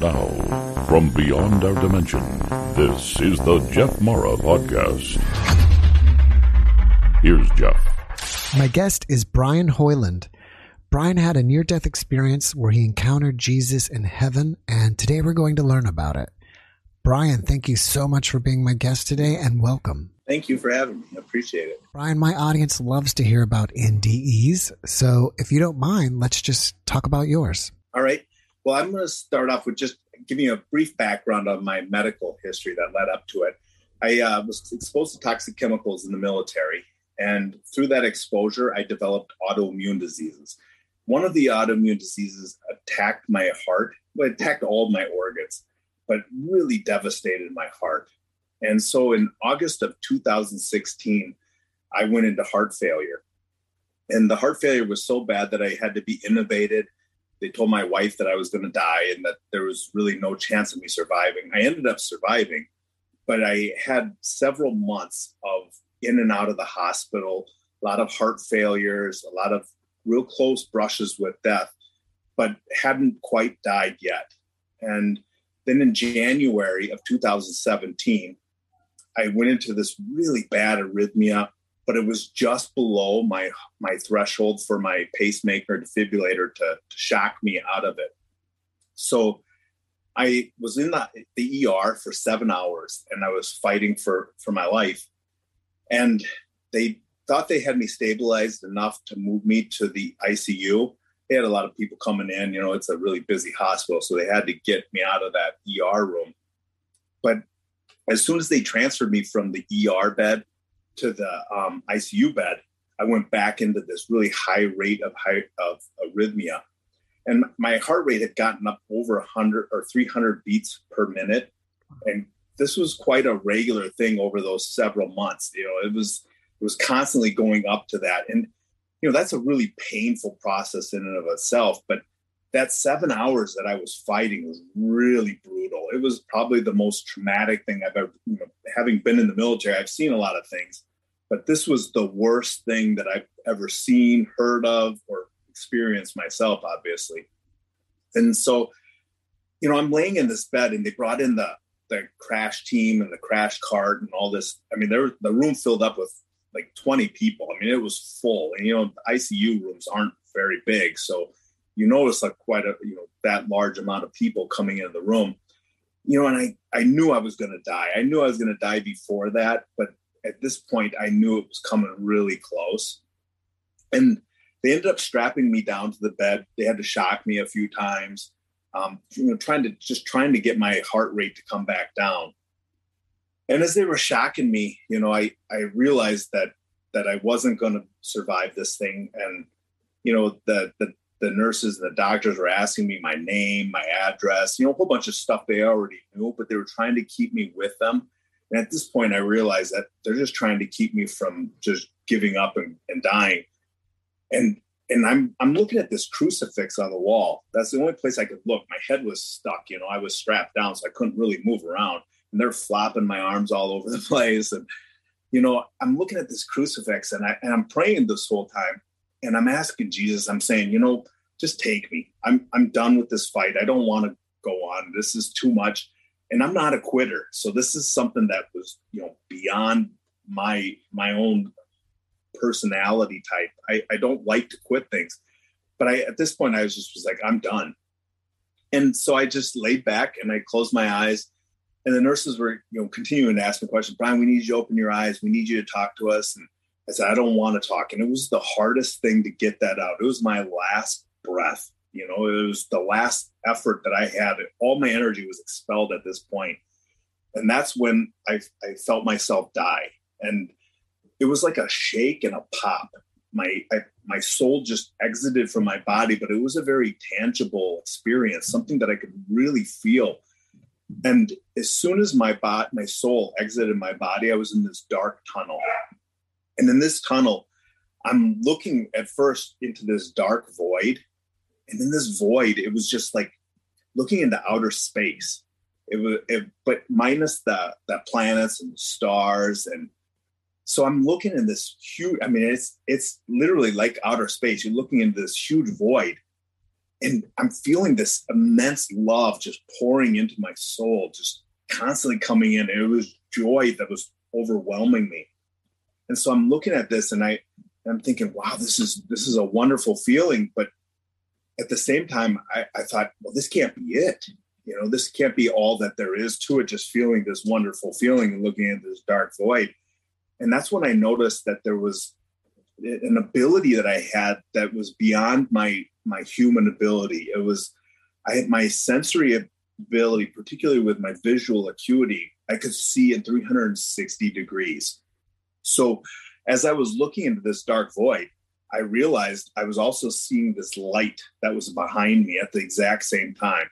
now, from beyond our dimension, this is the Jeff Mara Podcast. Here's Jeff. My guest is Brian Hoyland. Brian had a near death experience where he encountered Jesus in heaven, and today we're going to learn about it. Brian, thank you so much for being my guest today and welcome. Thank you for having me. I appreciate it. Brian, my audience loves to hear about NDEs. So if you don't mind, let's just talk about yours. All right. Well, I'm going to start off with just giving you a brief background on my medical history that led up to it. I uh, was exposed to toxic chemicals in the military. And through that exposure, I developed autoimmune diseases. One of the autoimmune diseases attacked my heart, well, attacked all my organs, but really devastated my heart. And so in August of 2016, I went into heart failure. And the heart failure was so bad that I had to be intubated. They told my wife that I was going to die and that there was really no chance of me surviving. I ended up surviving, but I had several months of in and out of the hospital, a lot of heart failures, a lot of real close brushes with death, but hadn't quite died yet. And then in January of 2017, I went into this really bad arrhythmia, but it was just below my my threshold for my pacemaker defibrillator to, to shock me out of it. So I was in the, the ER for seven hours and I was fighting for for my life. And they thought they had me stabilized enough to move me to the ICU. They had a lot of people coming in, you know, it's a really busy hospital. So they had to get me out of that ER room. But as soon as they transferred me from the ER bed to the um, ICU bed, I went back into this really high rate of high, of arrhythmia, and my heart rate had gotten up over 100 or 300 beats per minute, and this was quite a regular thing over those several months. You know, it was it was constantly going up to that, and you know that's a really painful process in and of itself. But that seven hours that I was fighting was really brutal. It was probably the most traumatic thing I've ever, you know, having been in the military, I've seen a lot of things, but this was the worst thing that I've ever seen, heard of, or experienced myself, obviously. And so, you know, I'm laying in this bed and they brought in the, the crash team and the crash cart and all this. I mean, there the room filled up with like 20 people. I mean, it was full. And you know, ICU rooms aren't very big. So you notice like quite a you know that large amount of people coming into the room you know and i i knew i was going to die i knew i was going to die before that but at this point i knew it was coming really close. And they ended up strapping me down to the bed. They had to shock me a few times um, you know trying to just trying to get my heart rate to come back down. And as they were shocking me you know i i realized that that i wasn't going to survive this thing. And you know the the the nurses and the doctors were asking me my name, my address, you know, a whole bunch of stuff they already knew, but they were trying to keep me with them. And at this point, I realized that they're just trying to keep me from just giving up and, and dying. And and I'm I'm looking at this crucifix on the wall. That's the only place I could look. My head was stuck, you know, I was strapped down, so I couldn't really move around. And they're flopping my arms all over the place. And you know, I'm looking at this crucifix and I and I'm praying this whole time and I'm asking Jesus, I'm saying, you know, just take me. I'm I'm done with this fight. I don't want to go on. This is too much. And I'm not a quitter. So this is something that was, you know, beyond my my own personality type. I, I don't like to quit things. But I at this point I was just was like, I'm done. And so I just laid back and I closed my eyes. And the nurses were, you know, continuing to ask me questions. Brian, we need you to open your eyes. We need you to talk to us. And I said, I don't want to talk. And it was the hardest thing to get that out. It was my last breath. You know, it was the last effort that I had. All my energy was expelled at this point. And that's when I, I felt myself die. And it was like a shake and a pop. My I, my soul just exited from my body, but it was a very tangible experience, something that I could really feel. And as soon as my bot, my soul exited my body, I was in this dark tunnel and in this tunnel, I'm looking at first into this dark void. And in this void, it was just like looking into outer space. It was, it, but minus the the planets and stars, and so I'm looking in this huge. I mean, it's it's literally like outer space. You're looking into this huge void, and I'm feeling this immense love just pouring into my soul, just constantly coming in. It was joy that was overwhelming me. And so I'm looking at this and I I'm thinking, wow, this is this is a wonderful feeling. But at the same time, I, I thought, well, this can't be it. You know, this can't be all that there is to it, just feeling this wonderful feeling and looking at this dark void. And that's when I noticed that there was an ability that I had that was beyond my my human ability. It was I had my sensory ability, particularly with my visual acuity, I could see in 360 degrees. So as I was looking into this dark void, I realized I was also seeing this light that was behind me at the exact same time.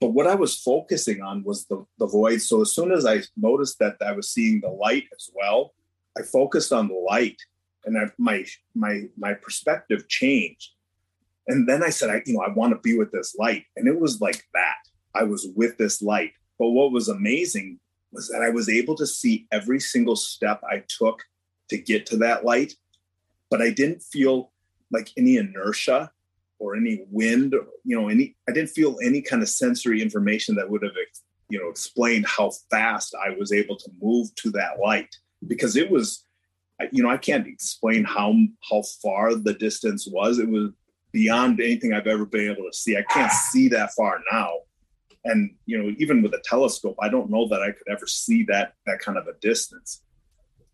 But what I was focusing on was the, the void. So as soon as I noticed that I was seeing the light as well, I focused on the light and I, my my my perspective changed. And then I said, I, you know, I want to be with this light. And it was like that. I was with this light. But what was amazing was that I was able to see every single step I took to get to that light. But I didn't feel like any inertia or any wind, or, you know, any, I didn't feel any kind of sensory information that would have, you know, explained how fast I was able to move to that light because it was, you know, I can't explain how, how far the distance was. It was beyond anything I've ever been able to see. I can't see that far now. And, you know, even with a telescope, I don't know that I could ever see that, that kind of a distance.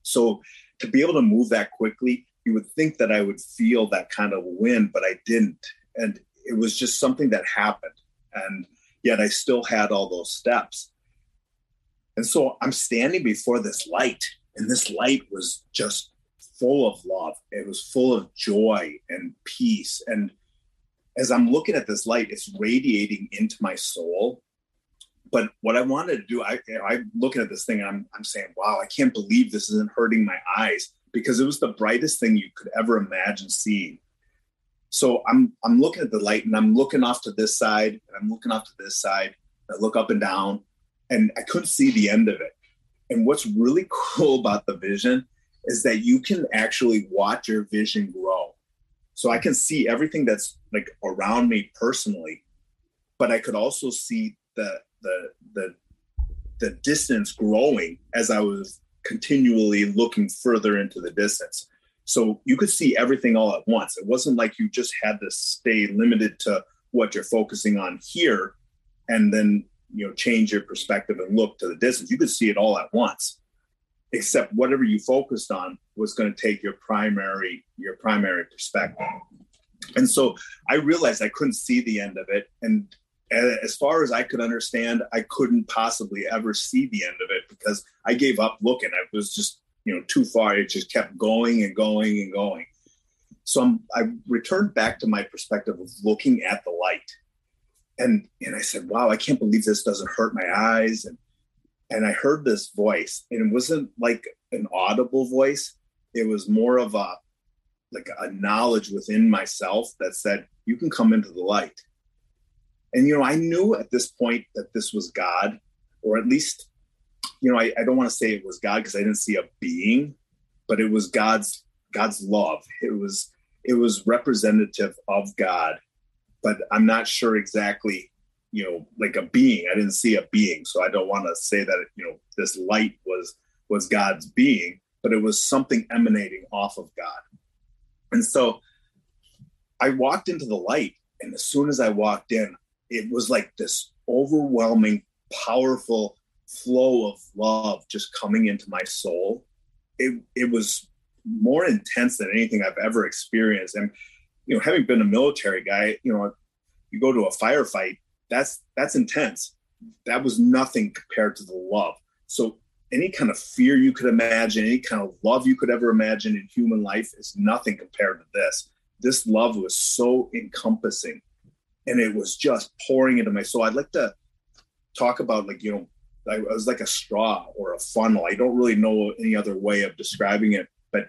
So to be able to move that quickly, you would think that I would feel that kind of wind, but I didn't. And it was just something that happened. And yet I still had all those steps. And so I'm standing before this light, and this light was just full of love. It was full of joy and peace. And as I'm looking at this light, it's radiating into my soul. But what I wanted to do, I, I'm looking at this thing and I'm, I'm saying, wow, I can't believe this isn't hurting my eyes because it was the brightest thing you could ever imagine seeing. So I'm I'm looking at the light and I'm looking off to this side and I'm looking off to this side. I look up and down and I couldn't see the end of it. And what's really cool about the vision is that you can actually watch your vision grow. So I can see everything that's like around me personally, but I could also see the the the the distance growing as I was continually looking further into the distance. So you could see everything all at once. It wasn't like you just had to stay limited to what you're focusing on here and then you know change your perspective and look to the distance. You could see it all at once. Except whatever you focused on was going to take your primary your primary perspective. And so I realized I couldn't see the end of it and as far as I could understand, I couldn't possibly ever see the end of it because I gave up looking. I was just, you know, too far. It just kept going and going and going. So I'm, I returned back to my perspective of looking at the light, and and I said, "Wow, I can't believe this doesn't hurt my eyes." And and I heard this voice, and it wasn't like an audible voice. It was more of a like a knowledge within myself that said, "You can come into the light." And, you know, I knew at this point that this was God, or at least, you know, I, I don't want to say it was God because I didn't see a being, but it was God's God's love. It was it was representative of God, but I'm not sure exactly, you know, like a being. I didn't see a being, so I don't want to say that you know this light was was God's being, but it was something emanating off of God. And so I walked into the light, and as soon as I walked in, it was like this overwhelming, powerful flow of love just coming into my soul. It it was more intense than anything I've ever experienced. And you know, having been a military guy, you know, you go to a firefight, that's that's intense. That was nothing compared to the love. So any kind of fear you could imagine, any kind of love you could ever imagine in human life is nothing compared to this. This love was so encompassing and it was just pouring into my soul. I'd like to talk about like you know, I was like a straw or a funnel. I don't really know any other way of describing it, but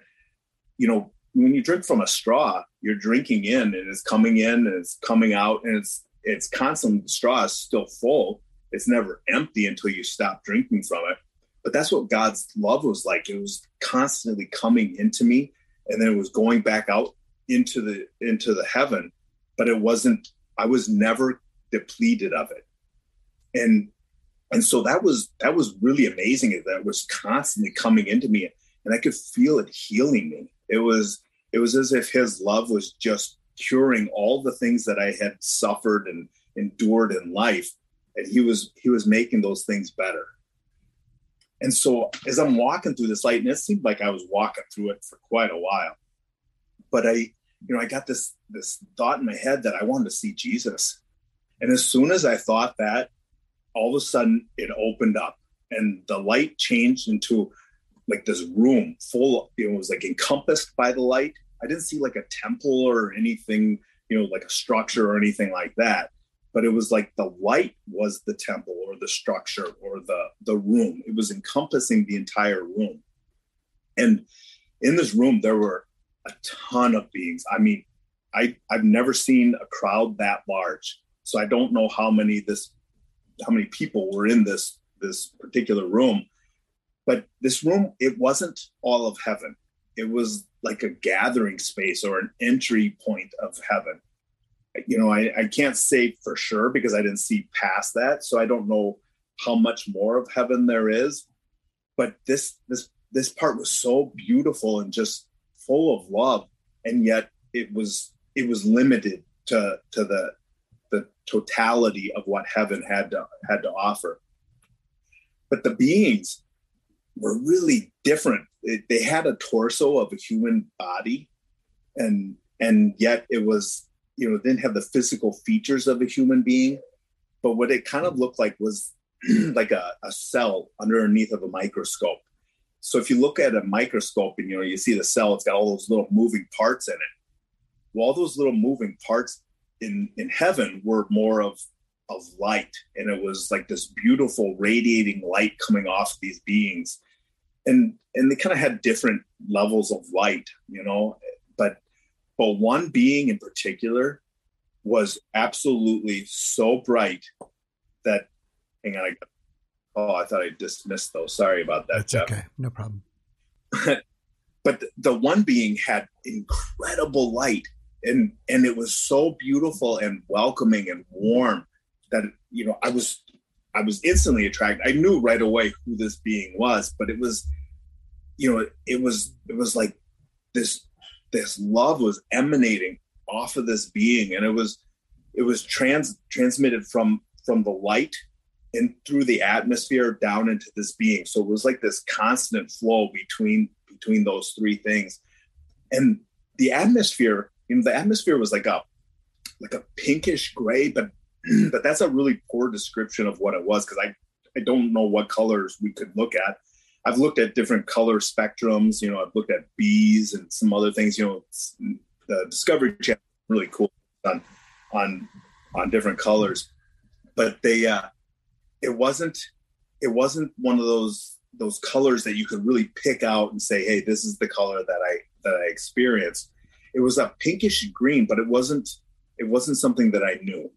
you know, when you drink from a straw, you're drinking in and it's coming in and it's coming out and it's it's constant. The straw is still full. It's never empty until you stop drinking from it. But that's what God's love was like. It was constantly coming into me, and then it was going back out into the into the heaven. But it wasn't I was never depleted of it. And and so that was that was really amazing that was constantly coming into me and I could feel it healing me. It was it was as if his love was just curing all the things that I had suffered and endured in life. And he was he was making those things better. And so as I'm walking through this light, and it seemed like I was walking through it for quite a while, but I, you know, I got this this thought in my head that I wanted to see Jesus. And as soon as I thought that, all of a sudden it opened up and the light changed into like this room full of, you know, it was like encompassed by the light. I didn't see like a temple or anything, you know, like a structure or anything like that. But it was like the light was the temple or the structure or the the room. It was encompassing the entire room. And in this room there were a ton of beings. I mean, I I've never seen a crowd that large. So I don't know how many this how many people were in this this particular room. But this room it wasn't all of heaven. It was like a gathering space or an entry point of heaven. You know I, I can't say for sure because i didn't see past that. So i don't know how much more of heaven there is. But this this this part was so beautiful and just full of love and yet it was it was limited to to the the totality of what heaven had to had to offer. But the beings were really different. It, they had a torso of a human body, and and yet it was you know didn't have the physical features of a human being. But what it kind of looked like was like a, a cell underneath of a microscope. So if you look at a microscope and you know you see the cell, it's got all those little moving parts in it. Well, all those little moving parts in in heaven were more of of light and it was like this beautiful radiating light coming off these beings and and they kind of had different levels of light you know but but one being in particular was absolutely so bright that hang on I, oh i thought i dismissed those sorry about that That's Jeff. okay no problem but the one being had incredible light and and it was so beautiful and welcoming and warm that you know I was I was instantly attracted. I knew right away who this being was, but it was you know it was it was like this this love was emanating off of this being and it was it was trans transmitted from from the light and through the atmosphere down into this being. So it was like this constant flow between between those three things. And the atmosphere you know the atmosphere was like a like a pinkish gray but but that's a really poor description of what it was because i i don't know what colors we could look at. I've looked at different color spectrums you know i've looked at bees and some other things you know the discovery channel really cool on on on different colors. But they uh it wasn't it wasn't one of those those colors that you could really pick out and say hey this is the color that i that i experienced it was a pinkish green, but it wasn't it wasn't something that I knew.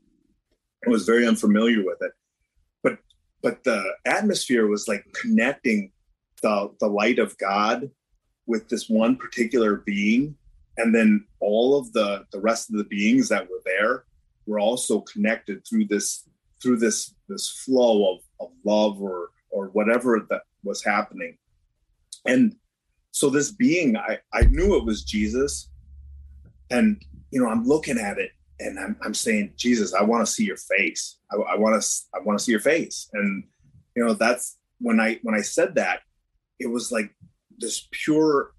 I was very unfamiliar with it. But but the atmosphere was like connecting the the light of God with this one particular being. And then all of the the rest of the beings that were there were also connected through this through this this flow of, of love or or whatever that was happening. And so this being, I, I knew it was Jesus, and you know i'm looking at it and i'm, I'm saying jesus i want to see your face. I want to i want to see your face. And you know that's when i when i said that it was like this pure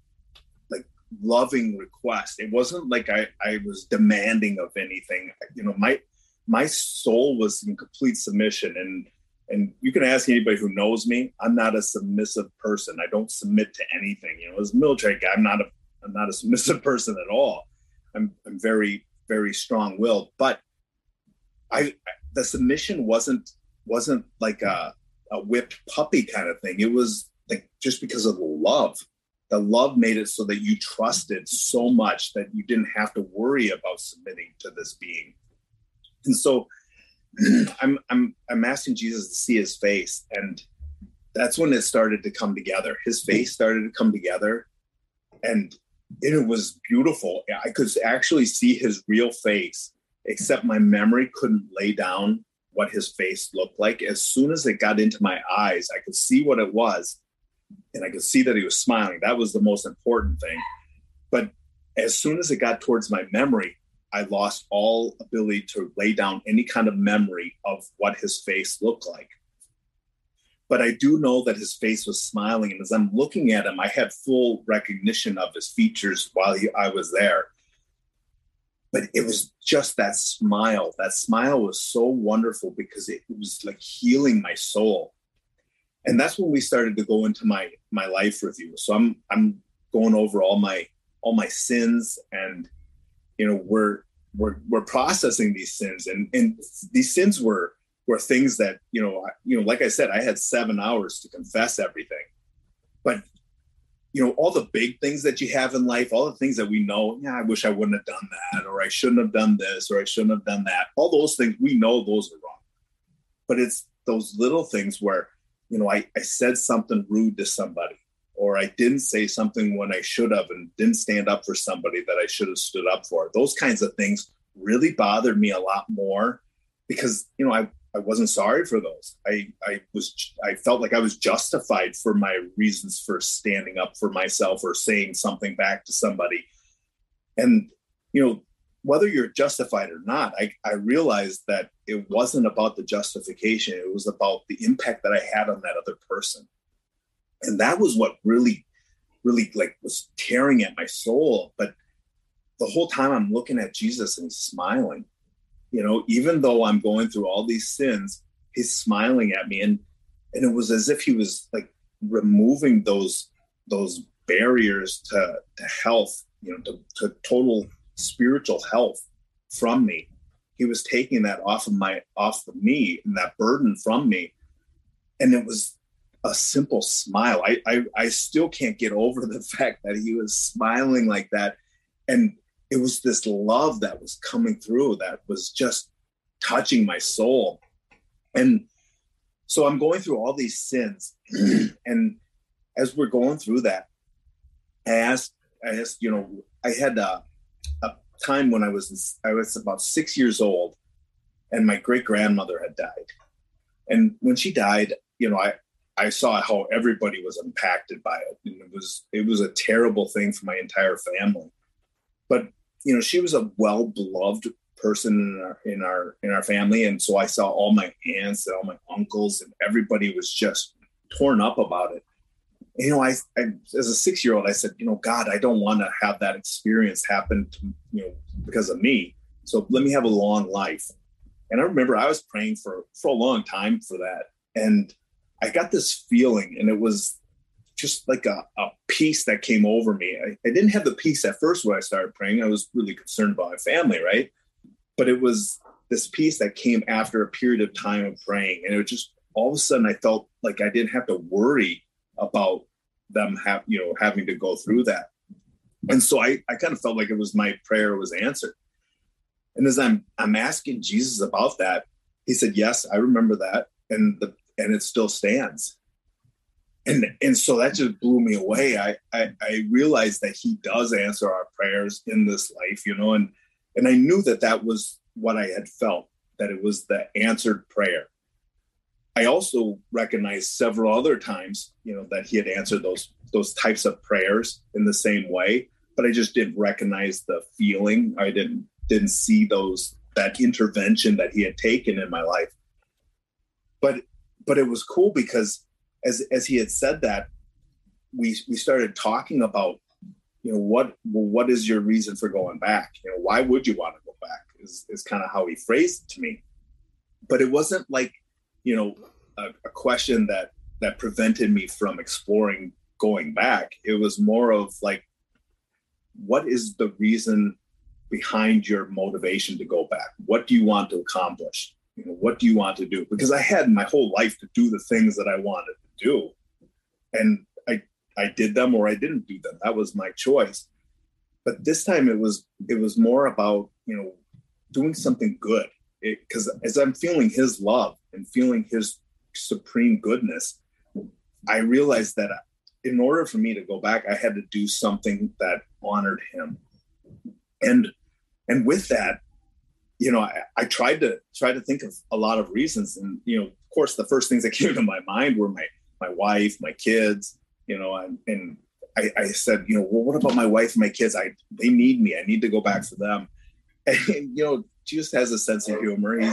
like loving request. It wasn't like i i was demanding of anything. You know my my soul was in complete submission. And and you can ask anybody who knows me i'm not a submissive person. I don't submit to anything. You know as a military guy i'm not a i'm not a submissive person at all. I'm, I'm very very strong willed but i the submission wasn't wasn't like a, a whipped puppy kind of thing. It was like just because of the love. The love made it so that you trusted so much that you didn't have to worry about submitting to this being and so i'm i'm i'm asking jesus to see his face and that's when it started to come together his face started to come together and it was beautiful. I could actually see his real face except my memory couldn't lay down what his face looked like. As soon as it got into my eyes, I could see what it was and I could see that he was smiling. That was the most important thing. But as soon as it got towards my memory, I lost all ability to lay down any kind of memory of what his face looked like. But I do know that his face was smiling. And as I'm looking at him, I had full recognition of his features while he, I was there. But it was just that smile. That smile was so wonderful because it was like healing my soul. And that's when we started to go into my my life review. So I'm I'm going over all my all my sins and you know we're we're we're processing these sins. And and these sins were were things that you know you know like i said i had seven hours to confess everything. But you know all the big things that you have in life all the things that we know yeah i wish i wouldn't have done that or i shouldn't have done this or i shouldn't have done that. All those things we know those are wrong. But it's those little things where you know i, I said something rude to somebody or I didn't say something when I should have and didn't stand up for somebody that I should have stood up for. Those kinds of things really bothered me a lot more because, you know, I, I wasn't sorry for those. I, I was I felt like I was justified for my reasons for standing up for myself or saying something back to somebody. And, you know, whether you're justified or not, I, I realized that it wasn't about the justification. It was about the impact that I had on that other person and that was what really really like was tearing at my soul. But the whole time i'm looking at jesus and he's smiling you know even though i'm going through all these sins he's smiling at me. And and it was as if he was like removing those those barriers to to health you know to, to total spiritual health from me. He was taking that off of my off of me and that burden from me. And it was a simple smile. I, I, I still can't get over the fact that he was smiling like that, and it was this love that was coming through that was just touching my soul, and so I'm going through all these sins, and as we're going through that, I asked, I asked, you know, I had a, a time when I was I was about six years old, and my great grandmother had died, and when she died, you know, I I saw how everybody was impacted by it. And it was it was a terrible thing for my entire family. But you know, she was a well beloved person in our in our in our family, and so I saw all my aunts and all my uncles, and everybody was just torn up about it. You know, I, I as a six year old, I said, you know, God, I don't want to have that experience happen to you know because of me. So let me have a long life. And I remember I was praying for for a long time for that, and I got this feeling, and it was just like a, a peace that came over me. I, I didn't have the peace at first when I started praying. I was really concerned about my family, right? But it was this peace that came after a period of time of praying. And it was just all of a sudden I felt like I didn't have to worry about them have you know having to go through that. And so I, I kind of felt like it was my prayer was answered. And as I'm I'm asking Jesus about that, he said, Yes, I remember that. And the and it still stands. And and so that just blew me away. I, I I realized that he does answer our prayers in this life, you know, and and I knew that that was what I had felt that it was the answered prayer. I also recognized several other times, you know, that he had answered those those types of prayers in the same way, but I just didn't recognize the feeling. I didn't didn't see those that intervention that he had taken in my life. But but it was cool because as as he had said that, we we started talking about you know what what is your reason for going back? You know why would you want to go back? Is is kind of how he phrased it to me, but it wasn't like you know a, a question that that prevented me from exploring going back. It was more of like what is the reason behind your motivation to go back? What do you want to accomplish? You know, what do you want to do? Because I had my whole life to do the things that I wanted to do. And I I did them or I didn't do them. That was my choice. But this time it was it was more about, you know, doing something good. Because as I'm feeling his love and feeling his supreme goodness, I realized that in order for me to go back, I had to do something that honored him. And and with that, you know, I, I tried to try to think of a lot of reasons, and you know, of course, the first things that came to my mind were my my wife, my kids, you know, and, and I, I, said, you know, well, what about my wife and my kids? I they need me. I need to go back for them. And you know, Jesus has a sense of humor. He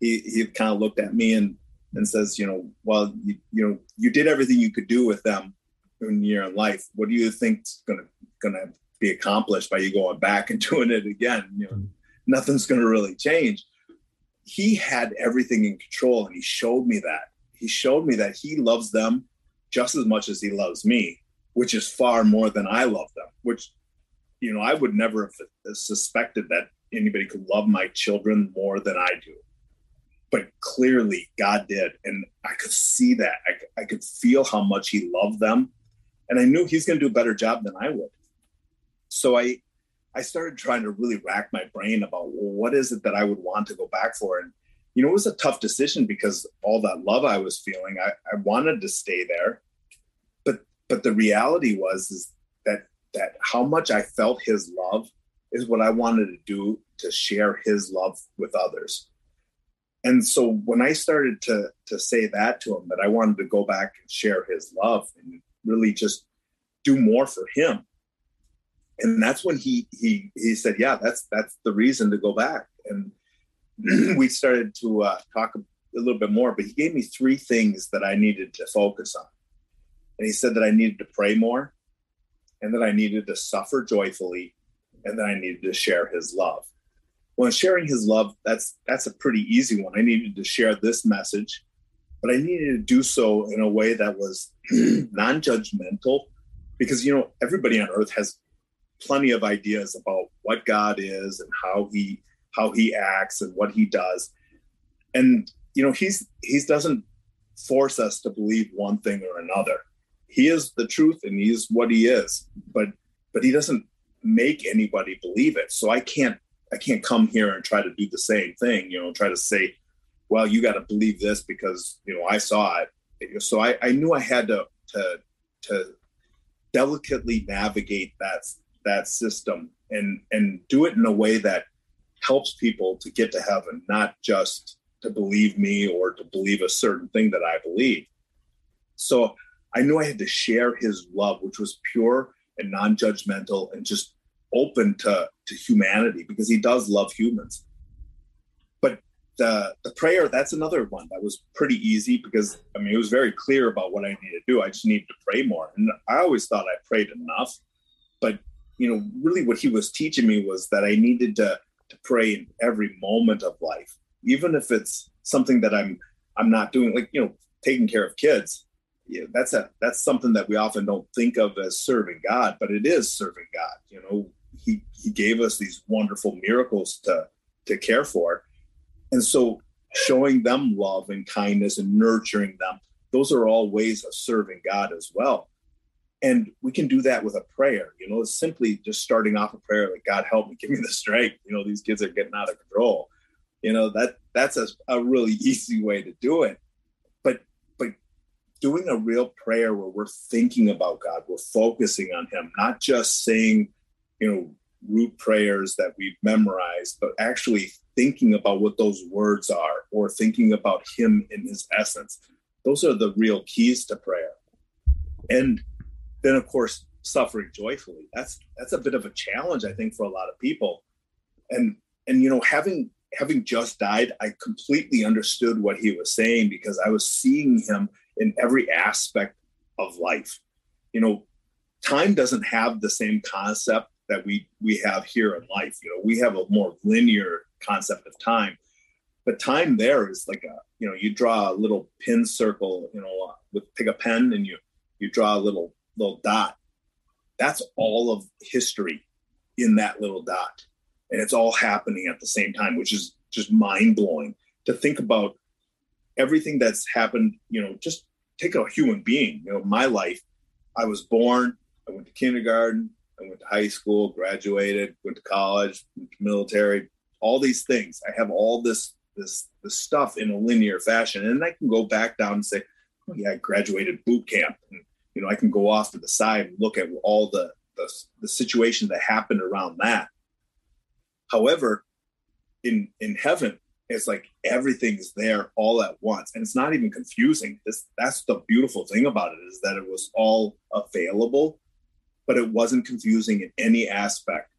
he he kind of looked at me and and says, you know, well, you, you know, you did everything you could do with them in your life. What do you think's gonna gonna be accomplished by you going back and doing it again? You know, nothing's gonna really change. He had everything in control, and he showed me that. He showed me that he loves them just as much as he loves me, which is far more than I love them. Which, you know, I would never have suspected that anybody could love my children more than I do but clearly God did. And I could see that. I, I could feel how much he loved them. And I knew he's going to do a better job than I would. So I, I started trying to really rack my brain about what is it that I would want to go back for? And, you know, it was a tough decision because all that love I was feeling, I, I wanted to stay there. But, but the reality was is that, that how much I felt his love is what I wanted to do to share his love with others and so when I started to to say that to him that I wanted to go back and share his love and really just do more for him, and that's when he he he said, "Yeah, that's that's the reason to go back." And we started to uh, talk a little bit more. But he gave me three things that I needed to focus on, and he said that I needed to pray more, and that I needed to suffer joyfully, and that I needed to share his love well sharing his love that's that's a pretty easy one i needed to share this message but i needed to do so in a way that was non-judgmental because you know everybody on earth has plenty of ideas about what god is and how he how he acts and what he does. And you know he's he doesn't force us to believe one thing or another. He is the truth and he's what he is but but he doesn't make anybody believe it. So i can't I can't come here and try to do the same thing, you know, try to say, well, you got to believe this because, you know, I saw it. So I, I knew I had to, to, to delicately navigate that, that system and, and do it in a way that helps people to get to heaven, not just to believe me or to believe a certain thing that I believe. So I knew I had to share his love, which was pure and non-judgmental and just open to to humanity because he does love humans. But the the prayer that's another one that was pretty easy because I mean it was very clear about what I needed to do. I just needed to pray more, and I always thought I prayed enough. But you know, really, what he was teaching me was that I needed to to pray in every moment of life, even if it's something that I'm I'm not doing, like you know, taking care of kids. Yeah, that's a that's something that we often don't think of as serving God, but it is serving God. You know, he he gave us these wonderful miracles to to care for. And so showing them love and kindness and nurturing them those are all ways of serving god as well and we can do that with a prayer you know it's simply just starting off a prayer like god help me give me the strength you know these kids are getting out of control you know that that's a, a really easy way to do it but but doing a real prayer where we're thinking about god we're focusing on him not just saying you know root prayers that we've memorized, but actually thinking about what those words are or thinking about him in his essence. Those are the real keys to prayer. And then of course suffering joyfully. That's that's a bit of a challenge I think for a lot of people. And and you know having having just died, I completely understood what he was saying because I was seeing him in every aspect of life. You know, time doesn't have the same concept that we we have here in life. You know, we have a more linear concept of time, but time there is like a you know you draw a little pin circle. You know, uh, with pick a pen and you you draw a little little dot. That's all of history in that little dot, and it's all happening at the same time, which is just mind blowing to think about everything that's happened. You know, just take a human being. You know, my life. I was born. I went to kindergarten. I went to high school, graduated, went to college, went to military, all these things. I have all this this this stuff in a linear fashion, and I can go back down and say, oh, "Yeah, I graduated boot camp," and you know, I can go off to the side and look at all the the, the situation that happened around that. However, in in heaven, it's like everything's there all at once, and it's not even confusing. This that's the beautiful thing about it is that it was all available, but it wasn't confusing in any aspect,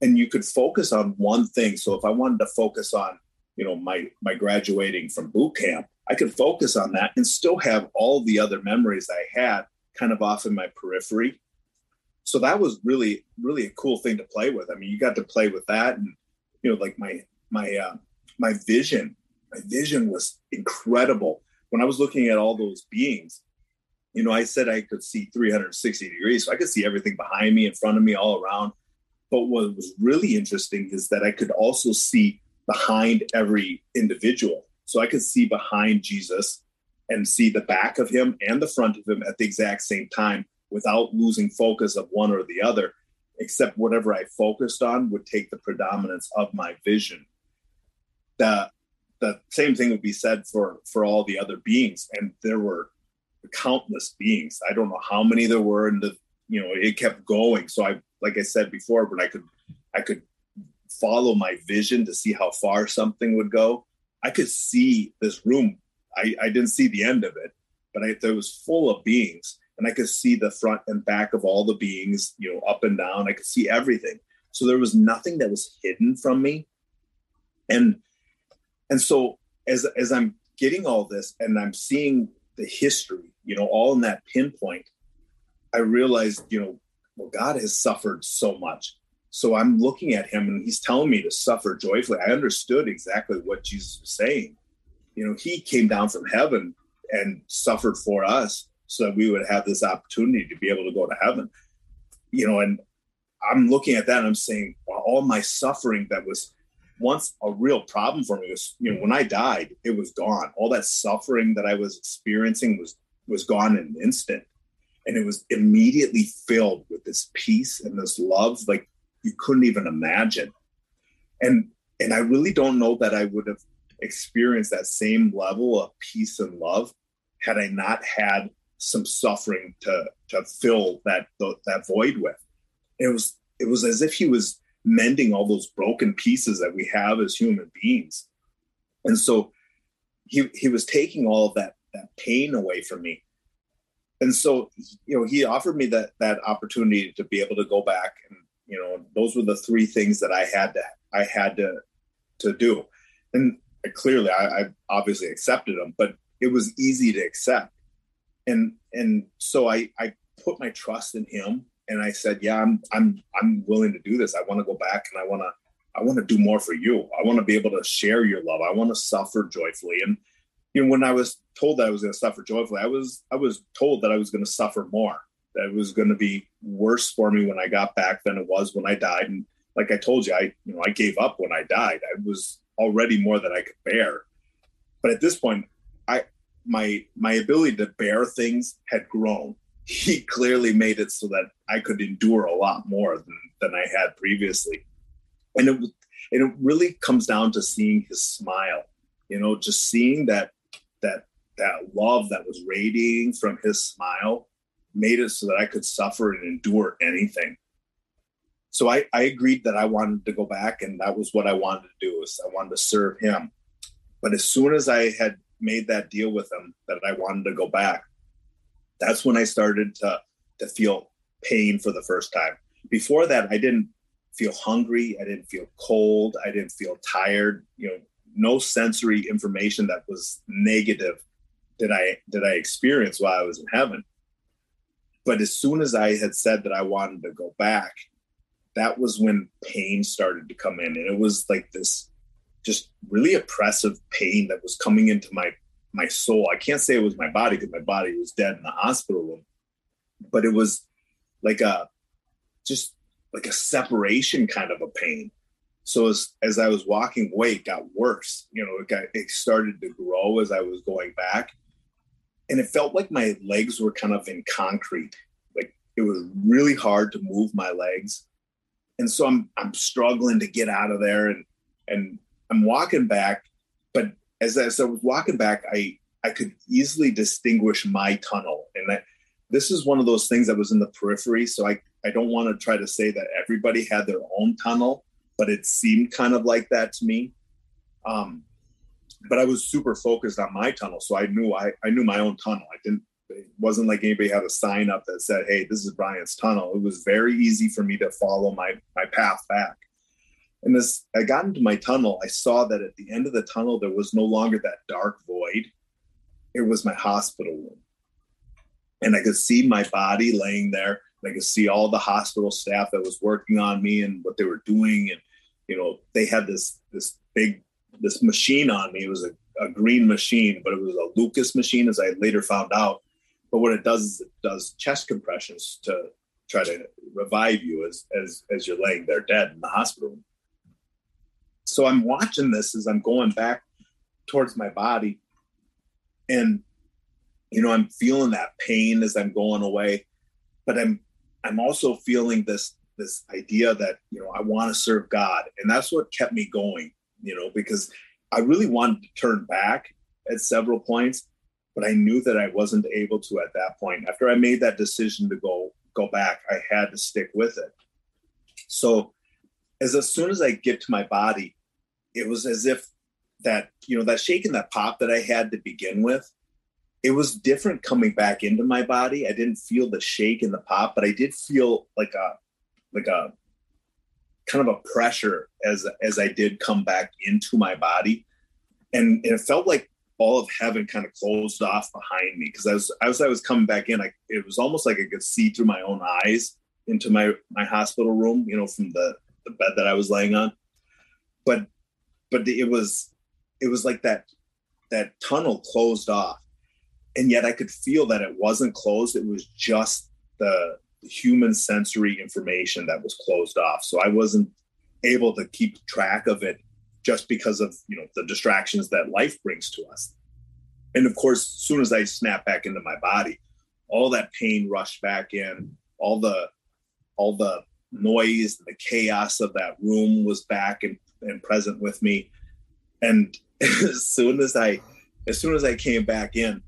and you could focus on one thing. So if I wanted to focus on, you know, my my graduating from boot camp, I could focus on that and still have all the other memories I had kind of off in my periphery. So that was really, really a cool thing to play with. I mean, you got to play with that, and you know, like my my uh, my vision, my vision was incredible when I was looking at all those beings. You know, I said I could see 360 degrees, so I could see everything behind me, in front of me, all around. But what was really interesting is that I could also see behind every individual. So I could see behind Jesus and see the back of him and the front of him at the exact same time without losing focus of one or the other, except whatever I focused on would take the predominance of my vision. The the same thing would be said for for all the other beings, and there were countless beings. I don't know how many there were, and the you know it kept going. So I, like I said before, but I could I could follow my vision to see how far something would go. I could see this room I, I didn't see the end of it, but I, it was full of beings, and I could see the front and back of all the beings, you know, up and down. I could see everything. So there was nothing that was hidden from me, and and so as as I'm getting all this and I'm seeing the history, you know, all in that pinpoint, I realized, you know, well, God has suffered so much. So I'm looking at him and he's telling me to suffer joyfully. I understood exactly what Jesus was saying you know, he came down from heaven and suffered for us so that we would have this opportunity to be able to go to heaven. You know, and I'm looking at that and I'm saying, well, all my suffering that was once a real problem for me was, you know, when I died, it was gone. All that suffering that I was experiencing was was gone in an instant. And it was immediately filled with this peace and this love like you couldn't even imagine. And and I really don't know that I would have experience that same level of peace and love had I not had some suffering to to fill that that void with. It was it was as if he was mending all those broken pieces that we have as human beings, and so he he was taking all of that that pain away from me. And so you know he offered me that that opportunity to be able to go back and you know those were the three things that I had to I had to to do. And clearly I, I obviously accepted them, but it was easy to accept. And and so I I put my trust in him and I said, yeah, I'm I'm I'm willing to do this. I want to go back and I want to I want to do more for you. I want to be able to share your love. I want to suffer joyfully. And you know, when I was told that I was going to suffer joyfully, I was I was told that I was going to suffer more. That it was going to be worse for me when I got back than it was when I died. And like I told you, I you know I gave up when I died. I was already more than I could bear. But at this point, I my my ability to bear things had grown. He clearly made it so that I could endure a lot more than, than I had previously. And it and it really comes down to seeing his smile, you know, just seeing that that that love that was radiating from his smile made it so that I could suffer and endure anything so I, I agreed that I wanted to go back and that was what I wanted to do is I wanted to serve him. But as soon as I had made that deal with him that I wanted to go back, that's when I started to to feel pain for the first time. Before that, I didn't feel hungry, I didn't feel cold, I didn't feel tired, you know, no sensory information that was negative did I did I experience while I was in heaven. But as soon as I had said that I wanted to go back, that was when pain started to come in. And it was like this just really oppressive pain that was coming into my my soul. I can't say it was my body because my body was dead in the hospital room, but it was like a just like a separation kind of a pain. So as as I was walking away, it got worse. You know, it got it started to grow as I was going back. And it felt like my legs were kind of in concrete. Like it was really hard to move my legs and so I'm I'm struggling to get out of there, and and I'm walking back, but as, as I was walking back, I I could easily distinguish my tunnel, and this is one of those things that was in the periphery. So I I don't want to try to say that everybody had their own tunnel, but it seemed kind of like that to me. Um, but I was super focused on my tunnel, so I knew I, I knew my own tunnel. I didn't. It wasn't like anybody had a sign up that said, "Hey, this is Brian's tunnel." It was very easy for me to follow my my path back. And as I got into my tunnel, I saw that at the end of the tunnel there was no longer that dark void. It was my hospital room, and I could see my body laying there. And I could see all the hospital staff that was working on me and what they were doing, and you know they had this this big this machine on me. It was a, a green machine, but it was a Lucas machine, as I later found out. But what it does is it does chest compressions to try to revive you as as as you're laying there dead in the hospital. So I'm watching this as I'm going back towards my body, and you know I'm feeling that pain as I'm going away, but I'm I'm also feeling this this idea that you know I want to serve God, and that's what kept me going you know, because I really wanted to turn back at several points, but I knew that I wasn't able to at that point. After I made that decision to go go back, I had to stick with it. So as, as soon as I get to my body, it was as if that, you know, that shake and that pop that I had to begin with, it was different coming back into my body. I didn't feel the shake and the pop, but I did feel like a like a kind of a pressure as as I did come back into my body, and, and it felt like all of heaven kind of closed off behind me because as as I was coming back in, I it was almost like I could see through my own eyes into my my hospital room, you know, from the the bed that I was laying on. But but it was it was like that that tunnel closed off, and yet I could feel that it wasn't closed. It was just the human sensory information that was closed off. So I wasn't able to keep track of it just because of you know the distractions that life brings to us. And of course, as soon as I snapped back into my body, all that pain rushed back in, all the all the noise, the chaos of that room was back and, and present with me. And as soon as I as soon as I came back in,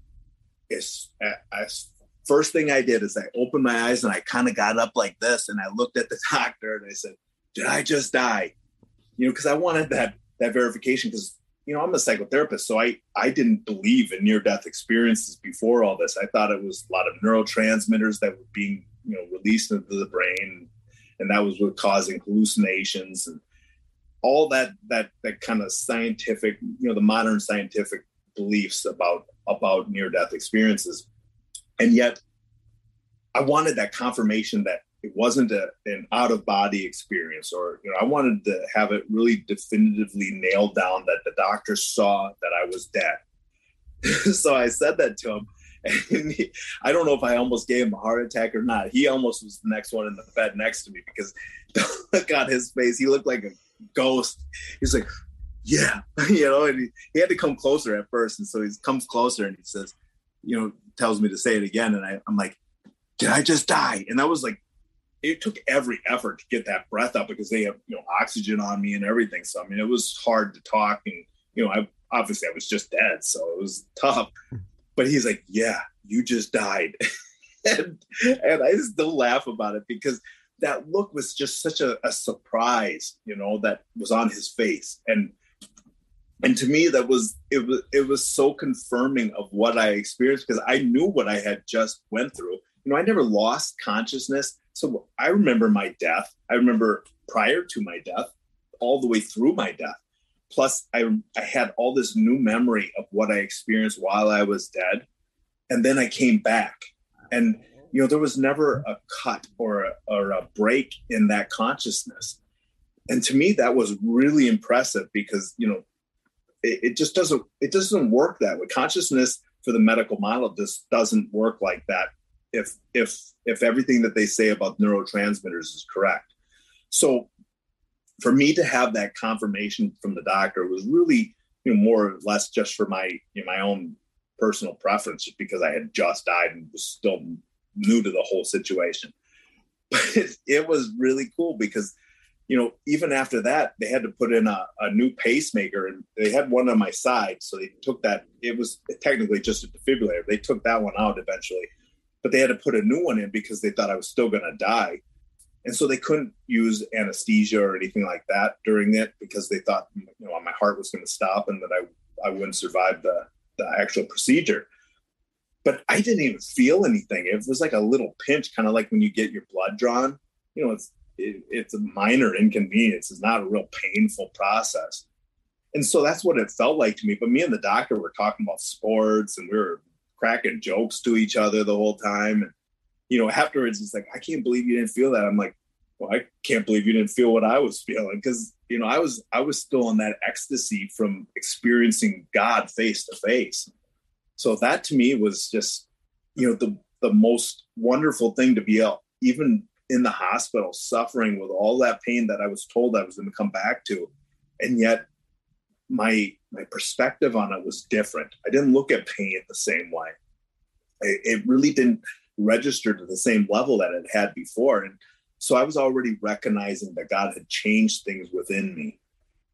it's as first thing I did is I opened my eyes and I kind of got up like this and I looked at the doctor and I said, "Did I just die?" You know, because I wanted that that verification because you know I'm a psychotherapist, so I I didn't believe in near death experiences before all this. I thought it was a lot of neurotransmitters that were being you know released into the brain, and that was what causing hallucinations and all that that that kind of scientific you know the modern scientific beliefs about about near death experiences and yet I wanted that confirmation that it wasn't a, an out of body experience or you know I wanted to have it really definitively nailed down that the doctor saw that I was dead. so I said that to him and he, I don't know if I almost gave him a heart attack or not. He almost was the next one in the bed next to me because look on his face, he looked like a ghost. He's like, "Yeah," you know, and he, he had to come closer at first, and so he comes closer and he says, "You know, tells me to say it again, and I, I'm like, did I just die? And that was like, it took every effort to get that breath up because they have you know oxygen on me and everything. So I mean, it was hard to talk, and you know, I obviously I was just dead, so it was tough. But he's like, yeah, you just died, and and I still laugh about it because that look was just such a, a surprise, you know, that was on his face, and and to me that was it was it was so confirming of what i experienced because i knew what i had just went through you know i never lost consciousness. So i remember my death. I remember prior to my death all the way through my death. Plus i i had all this new memory of what i experienced while i was dead. And then i came back. And you know there was never a cut or a, or a break in that consciousness. And to me that was really impressive because you know it, it just doesn't it doesn't work that way. Consciousness for the medical model just doesn't work like that. If if if everything that they say about neurotransmitters is correct, so for me to have that confirmation from the doctor was really you know more or less just for my you know, my own personal preference, just because I had just died and was still new to the whole situation. But it, it was really cool because you know, even after that, they had to put in a, a, new pacemaker and they had one on my side. So they took that, it was technically just a defibrillator. They took that one out eventually, but they had to put a new one in because they thought I was still going to die. and so they couldn't use anesthesia or anything like that during it because they thought you know my heart was going to stop and that I I wouldn't survive the the actual procedure. But I didn't even feel anything. It was like a little pinch, kind of like when you get your blood drawn. You know, it's it, it's a minor inconvenience. It's not a real painful process. And so that's what it felt like to me. But me and the doctor were talking about sports and we were cracking jokes to each other the whole time. And, you know, afterwards, it's like, I can't believe you didn't feel that. I'm like, well, I can't believe you didn't feel what I was feeling. Cause, you know, I was, I was still in that ecstasy from experiencing God face to face. So that to me was just, you know, the, the most wonderful thing to be able, even in the hospital, suffering with all that pain that I was told I was going to come back to. And yet my my perspective on it was different. I didn't look at pain the same way. I, it really didn't register to the same level that it had before, and so I was already recognizing that God had changed things within me,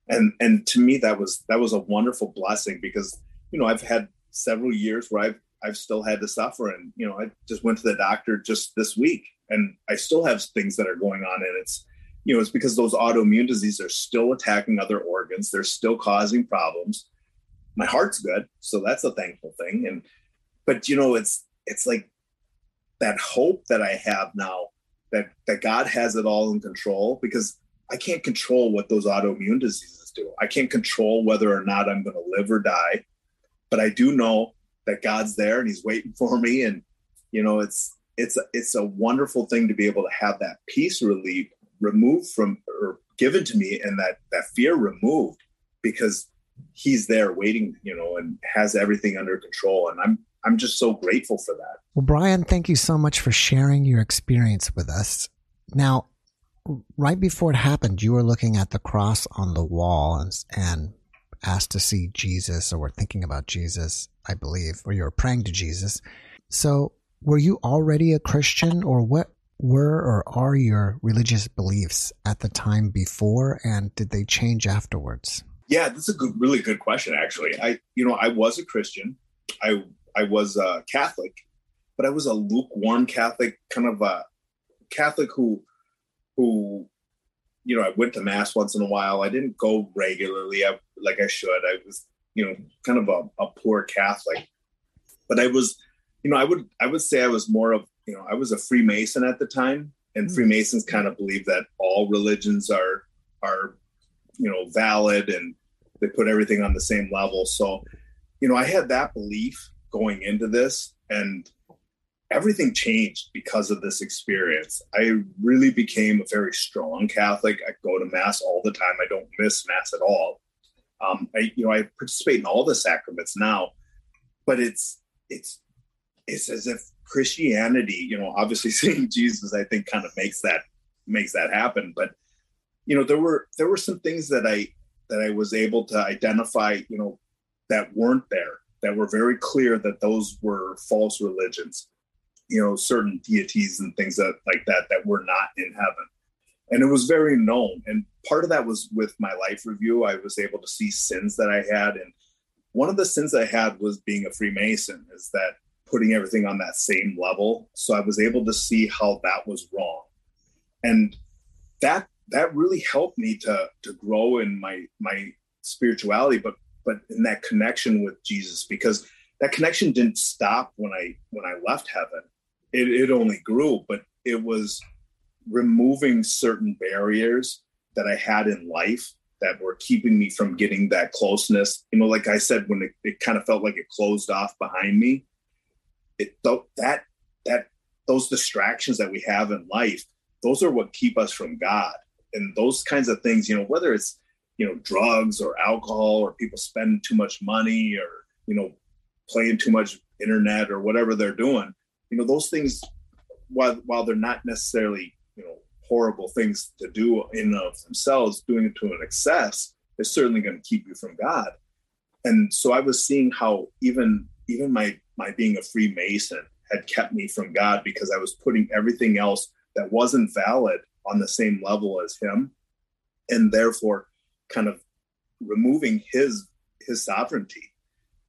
and and to me that was that was a wonderful blessing because you know I've had several years where I've I've still had to suffer, and you know I just went to the doctor just this week, and I still have things that are going on, and it's you know, it's because those autoimmune diseases are still attacking other organs. They're still causing problems. My heart's good, so that's a thankful thing. And but you know, it's it's like that hope that I have now that that God has it all in control because I can't control what those autoimmune diseases do. I can't control whether or not I'm going to live or die, but I do know that God's there and He's waiting for me. And you know, it's it's it's a wonderful thing to be able to have that peace relief removed from or given to me and that that fear removed because he's there waiting you know and has everything under control and i'm i'm just so grateful for that. Well brian thank you so much for sharing your experience with us. Now right before it happened you were looking at the cross on the wall and, and asked to see jesus or were thinking about jesus i believe or you were praying to jesus. So were you already a christian or what were or are your religious beliefs at the time before and did they change afterwards? Yeah, that's a good, really good question. Actually, I, you know, I was a Christian. I, I was a Catholic, but I was a lukewarm Catholic, kind of a Catholic who, who, you know, I went to mass once in a while. I didn't go regularly, I, like I should. I was, you know, kind of a, a poor Catholic, but I was, you know, I would, I would say I was more of you know, I was a Freemason at the time, and mm-hmm. Freemasons kind of believe that all religions are are you know valid and they put everything on the same level. So, you know, I had that belief going into this, and everything changed because of this experience. I really became a very strong Catholic. I go to mass all the time. I don't miss mass at all. Um, I, you know, I participate in all the sacraments now, but it's it's it's as if Christianity, you know, obviously seeing Jesus, I think kind of makes that makes that happen. But you know, there were there were some things that I that I was able to identify, you know, that weren't there, that were very clear that those were false religions, you know, certain deities and things that like that that were not in heaven. And it was very known. And part of that was with my life review. I was able to see sins that I had. And one of the sins I had was being a Freemason, is that putting everything on that same level. So I was able to see how that was wrong. And that that really helped me to to grow in my my spirituality, but but in that connection with Jesus, because that connection didn't stop when I when I left heaven. It, it only grew, but it was removing certain barriers that I had in life that were keeping me from getting that closeness. You know, like I said, when it, it kind of felt like it closed off behind me, it that that those distractions that we have in life those are what keep us from god. And those kinds of things you know whether it's you know drugs or alcohol or people spending too much money or you know playing too much internet or whatever they're doing you know those things while while they're not necessarily you know horrible things to do in of themselves doing it to an excess is certainly going to keep you from god. And so i was seeing how even even my my being a Freemason had kept me from God because I was putting everything else that wasn't valid on the same level as him and therefore kind of removing his his sovereignty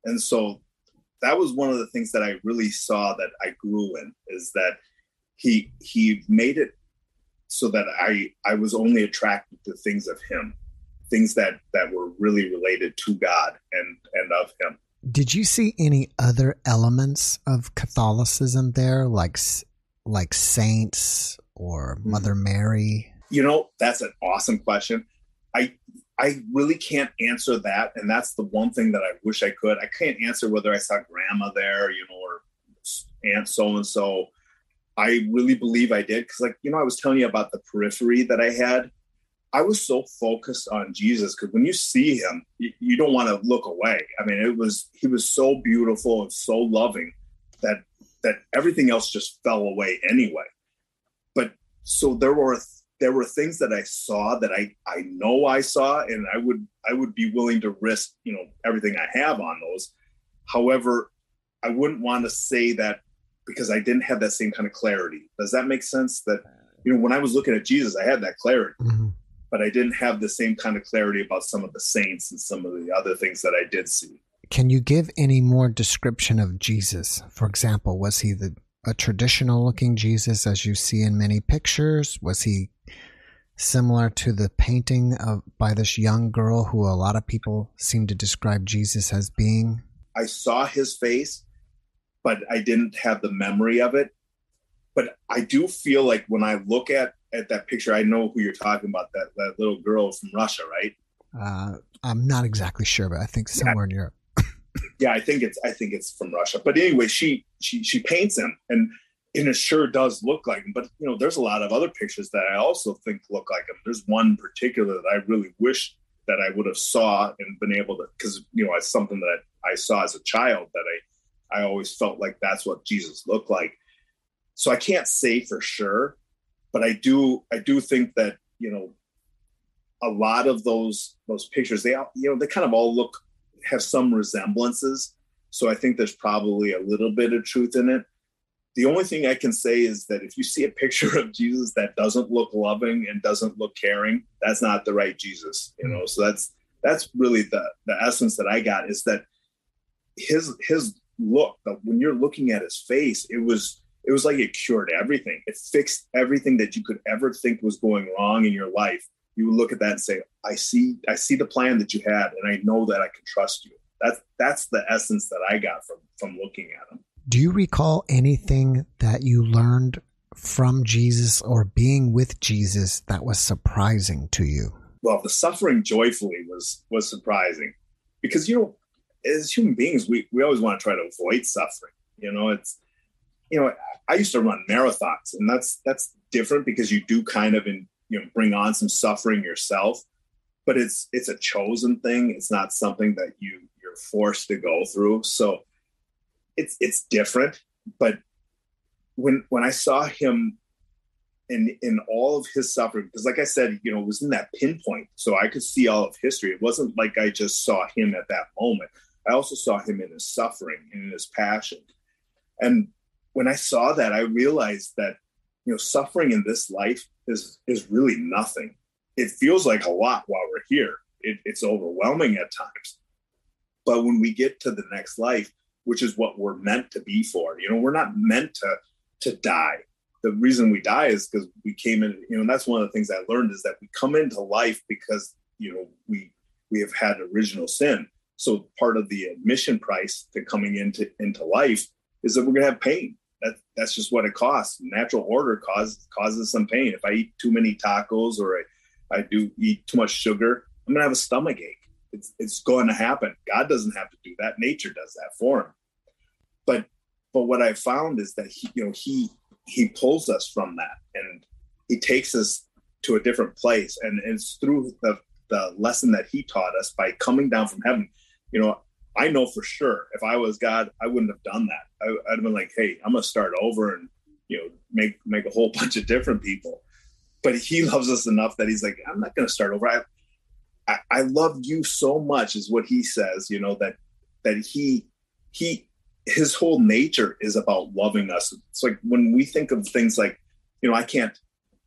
and so that was one of the things that i really saw that i grew in is that he he made it so that I I was only attracted to things of Him, things that that were really related to God and and of Him. Did you see any other elements of Catholicism there, like like saints or hmm. Mother Mary? You know, that's an awesome question. I I really can't answer that, and that's the one thing that I wish I could. I can't answer whether I saw Grandma there, you know, or Aunt so and so. I really believe I did because, like, you know, I was telling you about the periphery that I had. I was so focused on Jesus because when you see him, you, you don't want to look away. I mean, it was he was so beautiful and so loving that that everything else just fell away anyway. But so there were there were things that I saw that I I know I saw, and I would I would be willing to risk you know everything I have on those. However, I wouldn't want to say that because I didn't have that same kind of clarity. Does that make sense? That you know when I was looking at Jesus, I had that clarity. Mm-hmm but I didn't have the same kind of clarity about some of the saints and some of the other things that I did see. Can you give any more description of Jesus? For example, was he the a traditional looking Jesus as you see in many pictures? Was he similar to the painting of by this young girl who a lot of people seem to describe Jesus as being? I saw his face, but I didn't have the memory of it. But I do feel like when I look at at that picture, I know who you're talking about. That that little girl from Russia, right? Uh, I'm not exactly sure, but I think somewhere yeah. in Europe. yeah, I think it's I think it's from Russia. But anyway, she she she paints him, and and it sure does look like him. But you know, there's a lot of other pictures that I also think look like him. There's one particular that I really wish that I would have saw and been able to, because you know, it's something that I saw as a child that I I always felt like that's what Jesus looked like. So I can't say for sure, but I do I do think that you know a lot of those those pictures they you know they kind of all look have some resemblances. So I think there's probably a little bit of truth in it. The only thing I can say is that if you see a picture of Jesus that doesn't look loving and doesn't look caring, that's not the right Jesus, you know. So that's that's really the the essence that I got is that his his look, when you're looking at his face, it was it was like it cured everything. It fixed everything that you could ever think was going wrong in your life. You would look at that and say, "I see, I see the plan that you had, and I know that I can trust you." That's that's the essence that I got from from looking at him. Do you recall anything that you learned from Jesus or being with Jesus that was surprising to you? Well, the suffering joyfully was was surprising because you know, as human beings, we we always want to try to avoid suffering. You know, it's you know, I used to run marathons, and that's that's different because you do kind of in, you know bring on some suffering yourself, but it's it's a chosen thing. It's not something that you you're forced to go through. So it's it's different. But when when I saw him in in all of his suffering, because like I said, you know, it was in that pinpoint, so I could see all of history. It wasn't like I just saw him at that moment. I also saw him in his suffering and in his passion. And when I saw that, I realized that you know suffering in this life is is really nothing. It feels like a lot while we're here. It, it's overwhelming at times, but when we get to the next life, which is what we're meant to be for, you know, we're not meant to to die. The reason we die is because we came in. You know, and that's one of the things I learned is that we come into life because you know we we have had original sin. So part of the admission price to coming into into life is that we're going to have pain that that's just what it costs. Natural order causes causes some pain. If I eat too many tacos or I, I do eat too much sugar, I'm gonna have a stomach ache. It's it's going to happen. God doesn't have to do that. Nature does that for him. But but what I found is that he you know he he pulls us from that and he takes us to a different place. And it's through the the lesson that he taught us by coming down from heaven. You know, I know for sure if I was God, I wouldn't have done that. I, would have been like, hey, I'm gonna start over and you know make make a whole bunch of different people. But he loves us enough that he's like, I'm not gonna start over. I, I, I love you so much, is what he says. You know that that he he his whole nature is about loving us. It's like when we think of things like, you know, I can't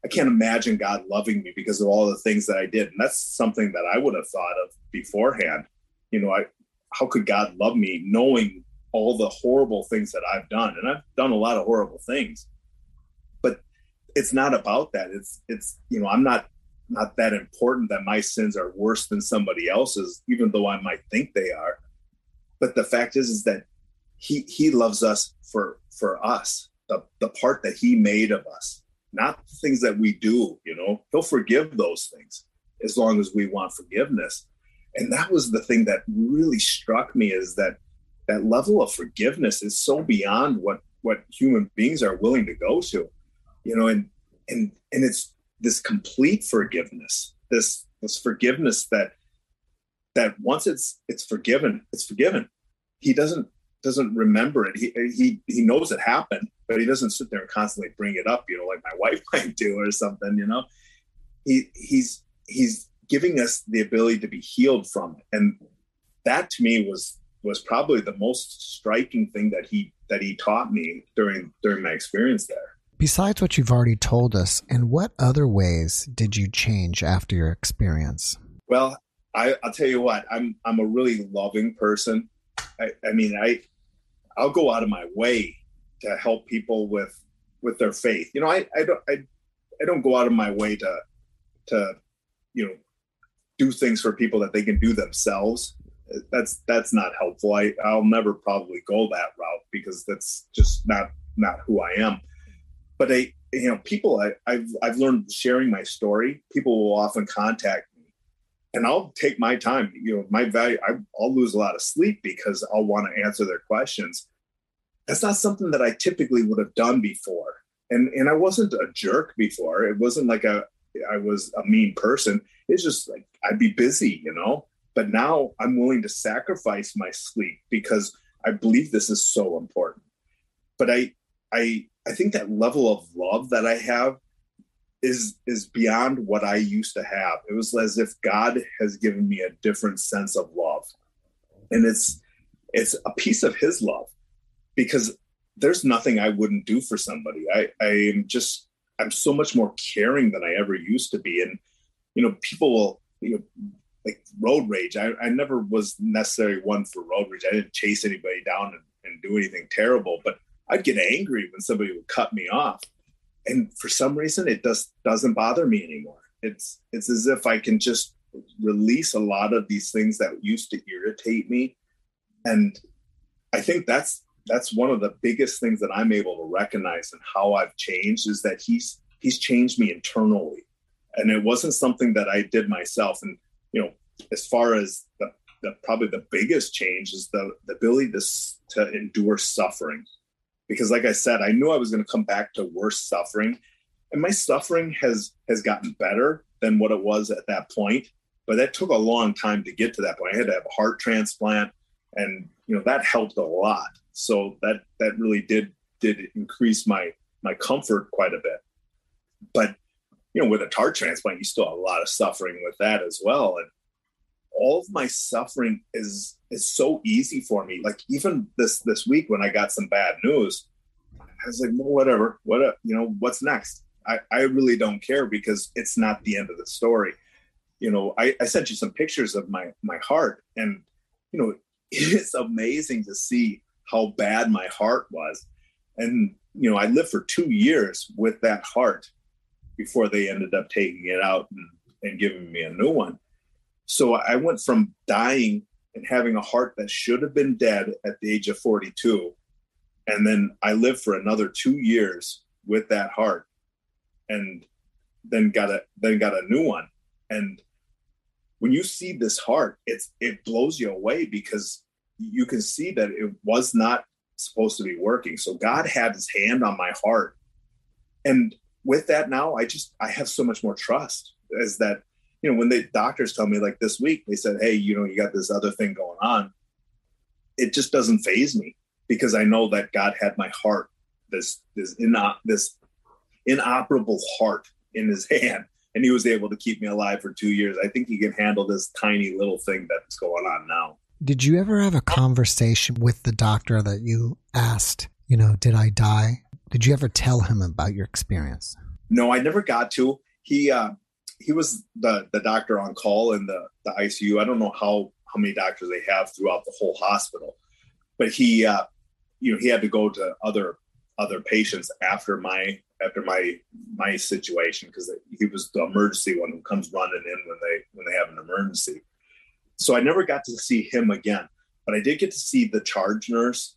I can't imagine God loving me because of all the things that I did. And that's something that I would have thought of beforehand. You know, I how could God love me knowing all the horrible things that I've done? And I've done a lot of horrible things. But it's not about that. It's it's you know I'm not not that important that my sins are worse than somebody else's, even though I might think they are. But the fact is, is that he he loves us for for us, the the part that he made of us, not things that we do. You know, he'll forgive those things as long as we want forgiveness. And that was the thing that really struck me is that that level of forgiveness is so beyond what what human beings are willing to go to you know and and and it's this complete forgiveness this this forgiveness that that once it's it's forgiven it's forgiven. He doesn't doesn't remember it. He he he knows it happened but he doesn't sit there and constantly bring it up you know like my wife might do or something you know. He he's he's giving us the ability to be healed from it and that to me was was probably the most striking thing that he that he taught me during during my experience there Besides what you've already told us, in what other ways did you change after your experience? Well, I, will tell you what, I'm I'm a really loving person. I, I mean, I I'll go out of my way to help people with with their faith. You know, I, I don't I, I don't go out of my way to to you know do things for people that they can do themselves. That's that's not helpful. I I'll never probably go that route because that's just not not who I am but I, you know, people I, I've I've learned sharing my story. People will often contact me, and I'll take my time. You know, my value. I, I'll lose a lot of sleep because I'll want to answer their questions. That's not something that I typically would have done before, and and I wasn't a jerk before. It wasn't like a I was a mean person. It's just like I'd be busy, you know. But now I'm willing to sacrifice my sleep because I believe this is so important. But I I I think that level of love that I have is is beyond what I used to have. It was as if God has given me a different sense of love. And it's it's a piece of his love because there's nothing I wouldn't do for somebody. I, I am just I'm so much more caring than I ever used to be. And you know, people will you know like road rage. I, I never was necessarily one for road rage. I didn't chase anybody down and, and do anything terrible, but I'd get angry when somebody would cut me off. And for some reason it just doesn't bother me anymore. It's it's as if I can just release a lot of these things that used to irritate me. And I think that's that's one of the biggest things that I'm able to recognize and how I've changed is that he's he's changed me internally. And it wasn't something that I did myself. And you know, as far as the, the probably the biggest change is the, the ability to, to endure suffering. Because like i said i knew i was going to come back to worse suffering. And my suffering has has gotten better than what it was at that point. But that took a long time to get to that point. I had to have a heart transplant. And you know that helped a lot so that that really did did increase my my comfort quite a bit but you know with a tar transplant you still have a lot of suffering with that as well and all of my suffering is is so easy for me. Like even this this week when I got some bad news, I was like, well, whatever, what uh, you know, what's next? I, I really don't care because it's not the end of the story. You know, I, I sent you some pictures of my my heart, and you know, it's amazing to see how bad my heart was. And you know, I lived for two years with that heart before they ended up taking it out and, and giving me a new one. So I went from dying and having a heart that should have been dead at the age of 42. And then I lived for another two years with that heart and then got a then got a new one. And when you see this heart, it's it blows you away because you can see that it was not supposed to be working. So God had his hand on my heart. And with that now, I just I have so much more trust as that you know, when the doctors tell me like this week, they said, Hey, you know, you got this other thing going on. It just doesn't phase me because I know that God had my heart, this, this, ino- this inoperable heart in his hand. And he was able to keep me alive for two years. I think he can handle this tiny little thing that's going on now. Did you ever have a conversation with the doctor that you asked, you know, did I die? Did you ever tell him about your experience? No, I never got to. He, uh, he was the the doctor on call in the the ICU. I don't know how how many doctors they have throughout the whole hospital, but he uh, you know he had to go to other other patients after my after my my situation because he was the emergency one who comes running in when they when they have an emergency. So I never got to see him again, but I did get to see the charge nurse,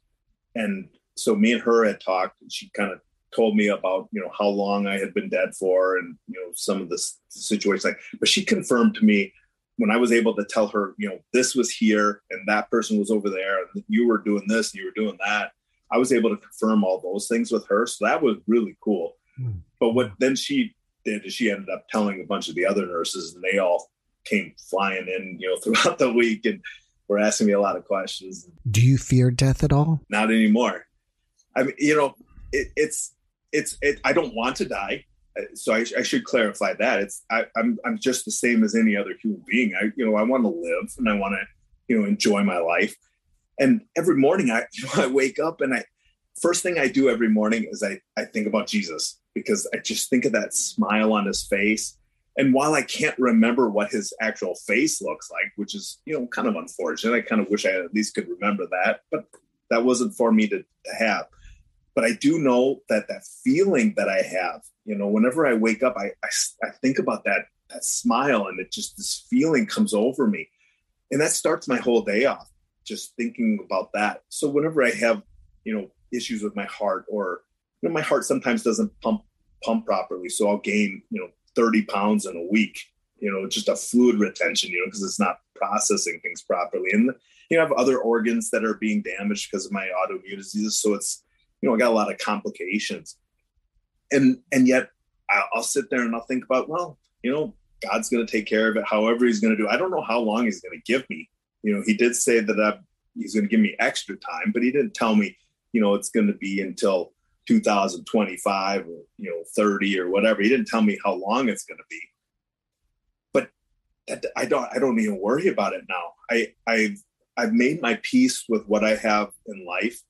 and so me and her had talked, and she kind of told me about you know how long I had been dead for, and you know some of the situations. Like, but she confirmed to me when I was able to tell her, you know, this was here and that person was over there, and you were doing this and you were doing that. I was able to confirm all those things with her, so that was really cool. Mm. But what then she did is she ended up telling a bunch of the other nurses, and they all came flying in, you know, throughout the week and were asking me a lot of questions. Do you fear death at all? Not anymore. I mean, you know, it, it's it's it, I don't want to die, uh, so I, I should clarify that. It's I, I'm I'm just the same as any other human being. I you know I want to live and I want to you know enjoy my life. And every morning I you know, I wake up and I first thing I do every morning is I I think about Jesus because I just think of that smile on his face. And while I can't remember what his actual face looks like, which is you know kind of unfortunate, I kind of wish I at least could remember that, but that wasn't for me to, to have but I do know that that feeling that I have, you know, whenever I wake up, I, I, I think about that that smile, and it just this feeling comes over me, and that starts my whole day off just thinking about that. So whenever I have, you know, issues with my heart, or you know, my heart sometimes doesn't pump pump properly, so I'll gain, you know, thirty pounds in a week. You know, just a fluid retention, you know, because it's not processing things properly, and you know, I have other organs that are being damaged because of my autoimmune diseases. So it's you know, I got a lot of complications. And and yet I'll sit there and I'll think about, well, you know, God's going to take care of it however he's going to do. I don't know how long he's going to give me. You know, he did say that I, he's going to give me extra time, but he didn't tell me, you know, it's going to be until 2025 or, you know, 30 or whatever. He didn't tell me how long it's going to be. But that, I don't I don't even worry about it now. I I've I've made my peace with what I have in life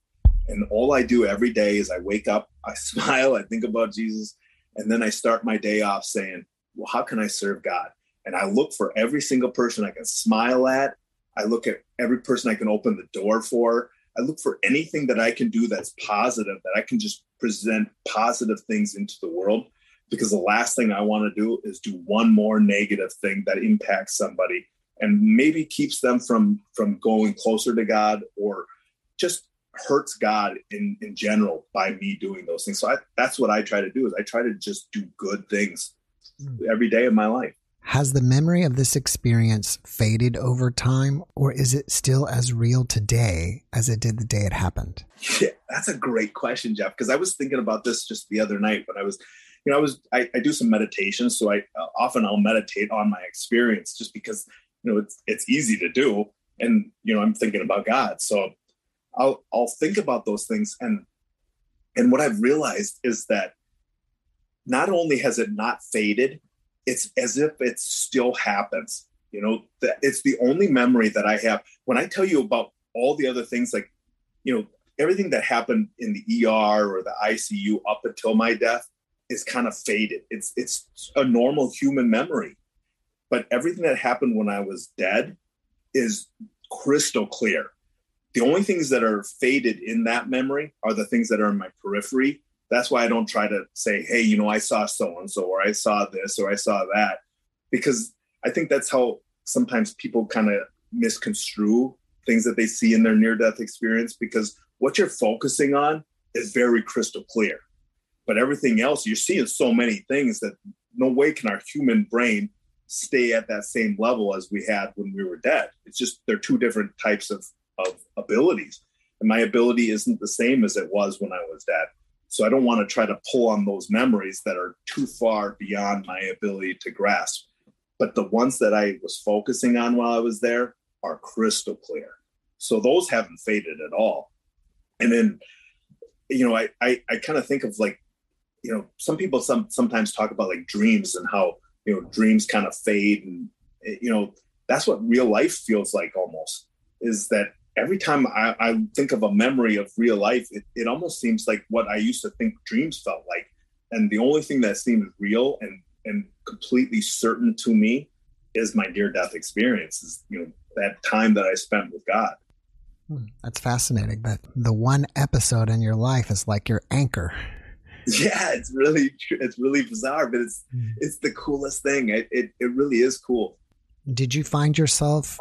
and all I do every day is I wake up, I smile, I think about Jesus, and then I start my day off saying, Well, how can I serve God? And I look for every single person I can smile at. I look at every person I can open the door for. I look for anything that I can do that's positive, that I can just present positive things into the world. Because the last thing I want to do is do one more negative thing that impacts somebody and maybe keeps them from from going closer to God or just hurts God in in general by me doing those things. So I, that's what I try to do is I try to just do good things mm. every day of my life. Has the memory of this experience faded over time, or is it still as real today as it did the day it happened? Yeah, that's a great question, Jeff. Because I was thinking about this just the other night when I was, you know, I was I, I do some meditation, so I uh, often I'll meditate on my experience just because you know it's it's easy to do, and you know I'm thinking about God. So I'll I'll think about those things and and what I've realized is that not only has it not faded, it's as if it still happens. You know, that it's the only memory that I have. When I tell you about all the other things, like, you know, everything that happened in the ER or the ICU up until my death is kind of faded. It's it's a normal human memory. But everything that happened when I was dead is crystal clear the only things that are faded in that memory are the things that are in my periphery. That's why I don't try to say, hey, you know, I saw so and so, or I saw this, or I saw that, because I think that's how sometimes people kind of misconstrue things that they see in their near death experience because what you're focusing on is very crystal clear. But everything else, you're seeing so many things that no way can our human brain stay at that same level as we had when we were dead. It's just they're two different types of of abilities. And my ability isn't the same as it was when I was dead. So I don't want to try to pull on those memories that are too far beyond my ability to grasp. But the ones that I was focusing on while I was there are crystal clear. So those haven't faded at all. And then, you know, I I, I kind of think of like, you know, some people some sometimes talk about like dreams and how, you know, dreams kind of fade and eh, you know, that's what real life feels like almost is that every time I, I, think of a memory of real life, it, it almost seems like what I used to think dreams felt like. And the only thing that seems real and, and completely certain to me is my near death experience, is, you know, that time that I spent with God. Hmm, that's fascinating. That the one episode in your life is like your anchor. Yeah, it's really it's really bizarre, but it's mm. it's the coolest thing. It, it it really is cool. Did you find yourself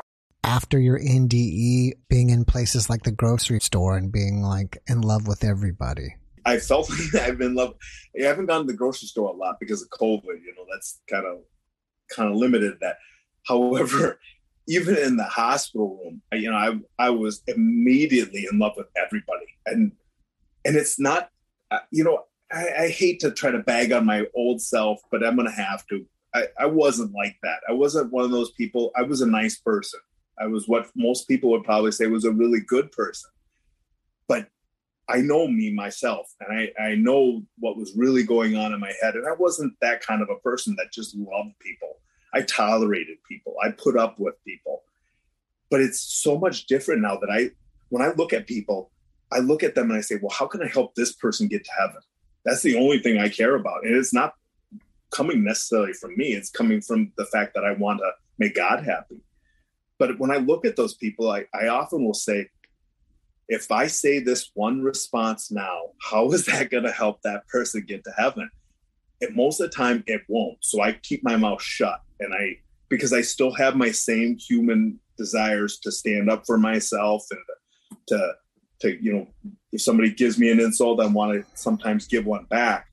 after your NDE being in places like the grocery store and being like in love with everybody? I felt like I've been love. I haven't gone to the grocery store a lot because of COVID. You know, that's kind of kind of limited that. However, even in the hospital room, you know, I I was immediately in love with everybody, and and it's not, uh, you know, I, I hate to try to bag on my old self, but I'm gonna have to. I, I wasn't like that. I wasn't one of those people. I was a nice person. I was what most people would probably say was a really good person. But I know me myself, and I, I know what was really going on in my head. And I wasn't that kind of a person that just loved people. I tolerated people. I put up with people. But it's so much different now that I, when I look at people, I look at them and I say, well, how can I help this person get to heaven? That's the only thing I care about. And it's not coming necessarily from me, it's coming from the fact that I want to make God happy. But when I look at those people, I, I often will say, if I say this one response now, how is that going to help that person get to heaven? And most of the time, it won't. So I keep my mouth shut and I because I still have my same human desires to stand up for myself and to to you know if somebody gives me an insult, I want to sometimes give one back.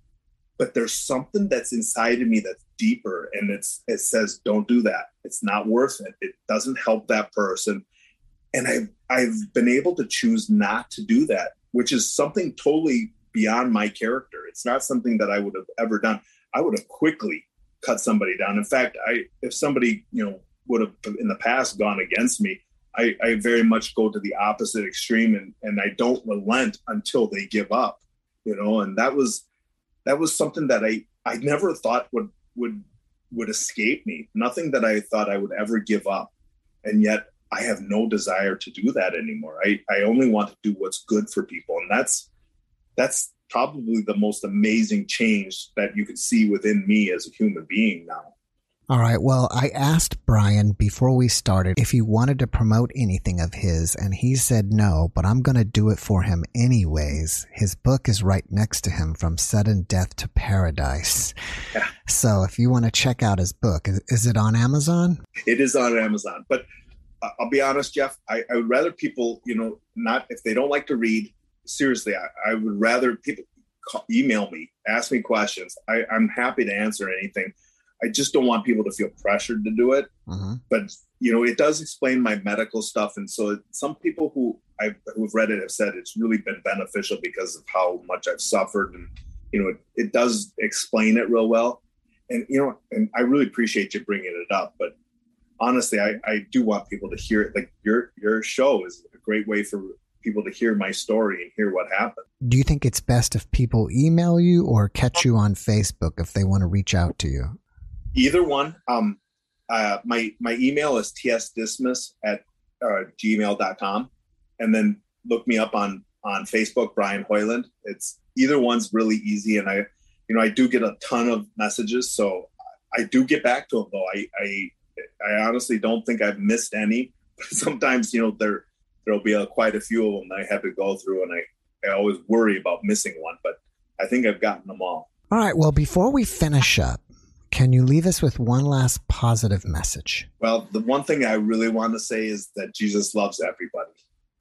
But there's something that's inside of me that's deeper, and it's it says, "Don't do that. It's not worth it. It doesn't help that person." And I've I've been able to choose not to do that, which is something totally beyond my character. It's not something that I would have ever done. I would have quickly cut somebody down. In fact, I if somebody you know would have in the past gone against me, I, I very much go to the opposite extreme and and I don't relent until they give up. You know, and that was that was something that I I never thought would would would escape me. Nothing that I thought I would ever give up, and yet I have no desire to do that anymore. I I only want to do what's good for people, and that's that's probably the most amazing change that you could see within me as a human being now. All right. Well, I asked Brian before we started if he wanted to promote anything of his, and he said no, but I'm going to do it for him anyways. His book is right next to him From Sudden Death to Paradise. Yeah. So if you want to check out his book, is, is, it on Amazon? It is on Amazon. But uh, I'll be honest, Jeff, I, I would rather people, you know, not if they don't like to read, seriously, I, I would rather people call, email me, ask me questions. I, I'm happy to answer anything. I just don't want people to feel pressured to do it. Mm-hmm. But you know, it does explain my medical stuff, and so some people who I've who've read it have said it's really been beneficial because of how much I've suffered, and you know, it, it does explain it real well. And you know, and I really appreciate you bringing it up. But honestly, I, I do want people to hear it. Like your your show is a great way for people to hear my story and hear what happened. Do you think it's best if people email you or catch you on Facebook if they want to reach out to you? Either one. Um, uh, my my email is tsdismas at uh, gmail.com. And then look me up on on Facebook, Brian Hoyland. It's either one's really easy. And I, you know, I do get a ton of messages. So I do get back to them though. I, I, I honestly don't think I've missed any. But Sometimes, you know, they're there'll be a, quite a few of them that I have to go through, and I, I always worry about missing one, but I think I've gotten them all. All right. Well, before we finish up, can you leave us with one last positive message? Well, the one thing I really want to say is that Jesus loves everybody.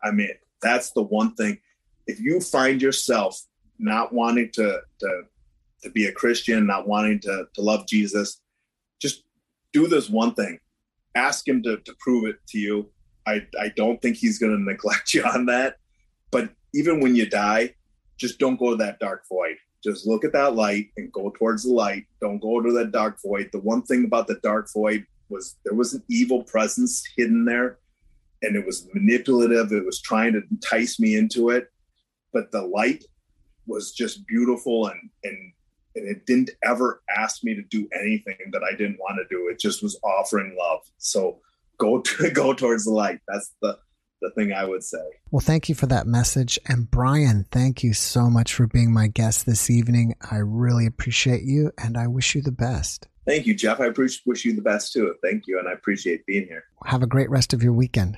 I mean, that's the one thing. If you find yourself not wanting to to, to be a Christian, not wanting to, to love Jesus, just do this one thing. Ask him to, to prove it to you I, I don't think he's going to neglect you on that. But even when you die, just don't go to that dark void. Just look at that light and go towards the light. Don't go to that dark void. The one thing about the dark void was there was an evil presence hidden there and it was manipulative. It was trying to entice me into it. But the light was just beautiful and, and, and it didn't ever ask me to do anything that I didn't want to do. It just was offering love. So go to, go towards the light. That's the the thing I would say. Well, thank you for that message. And Brian, thank you so much for being my guest this evening. I really appreciate you and I wish you the best. Thank you, Jeff. I wish you the best too. Thank you. And I appreciate being here. Have a great rest of your weekend.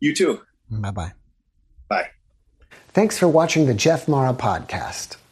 You too. Bye bye. Bye. Thanks for watching the Jeff Mara podcast.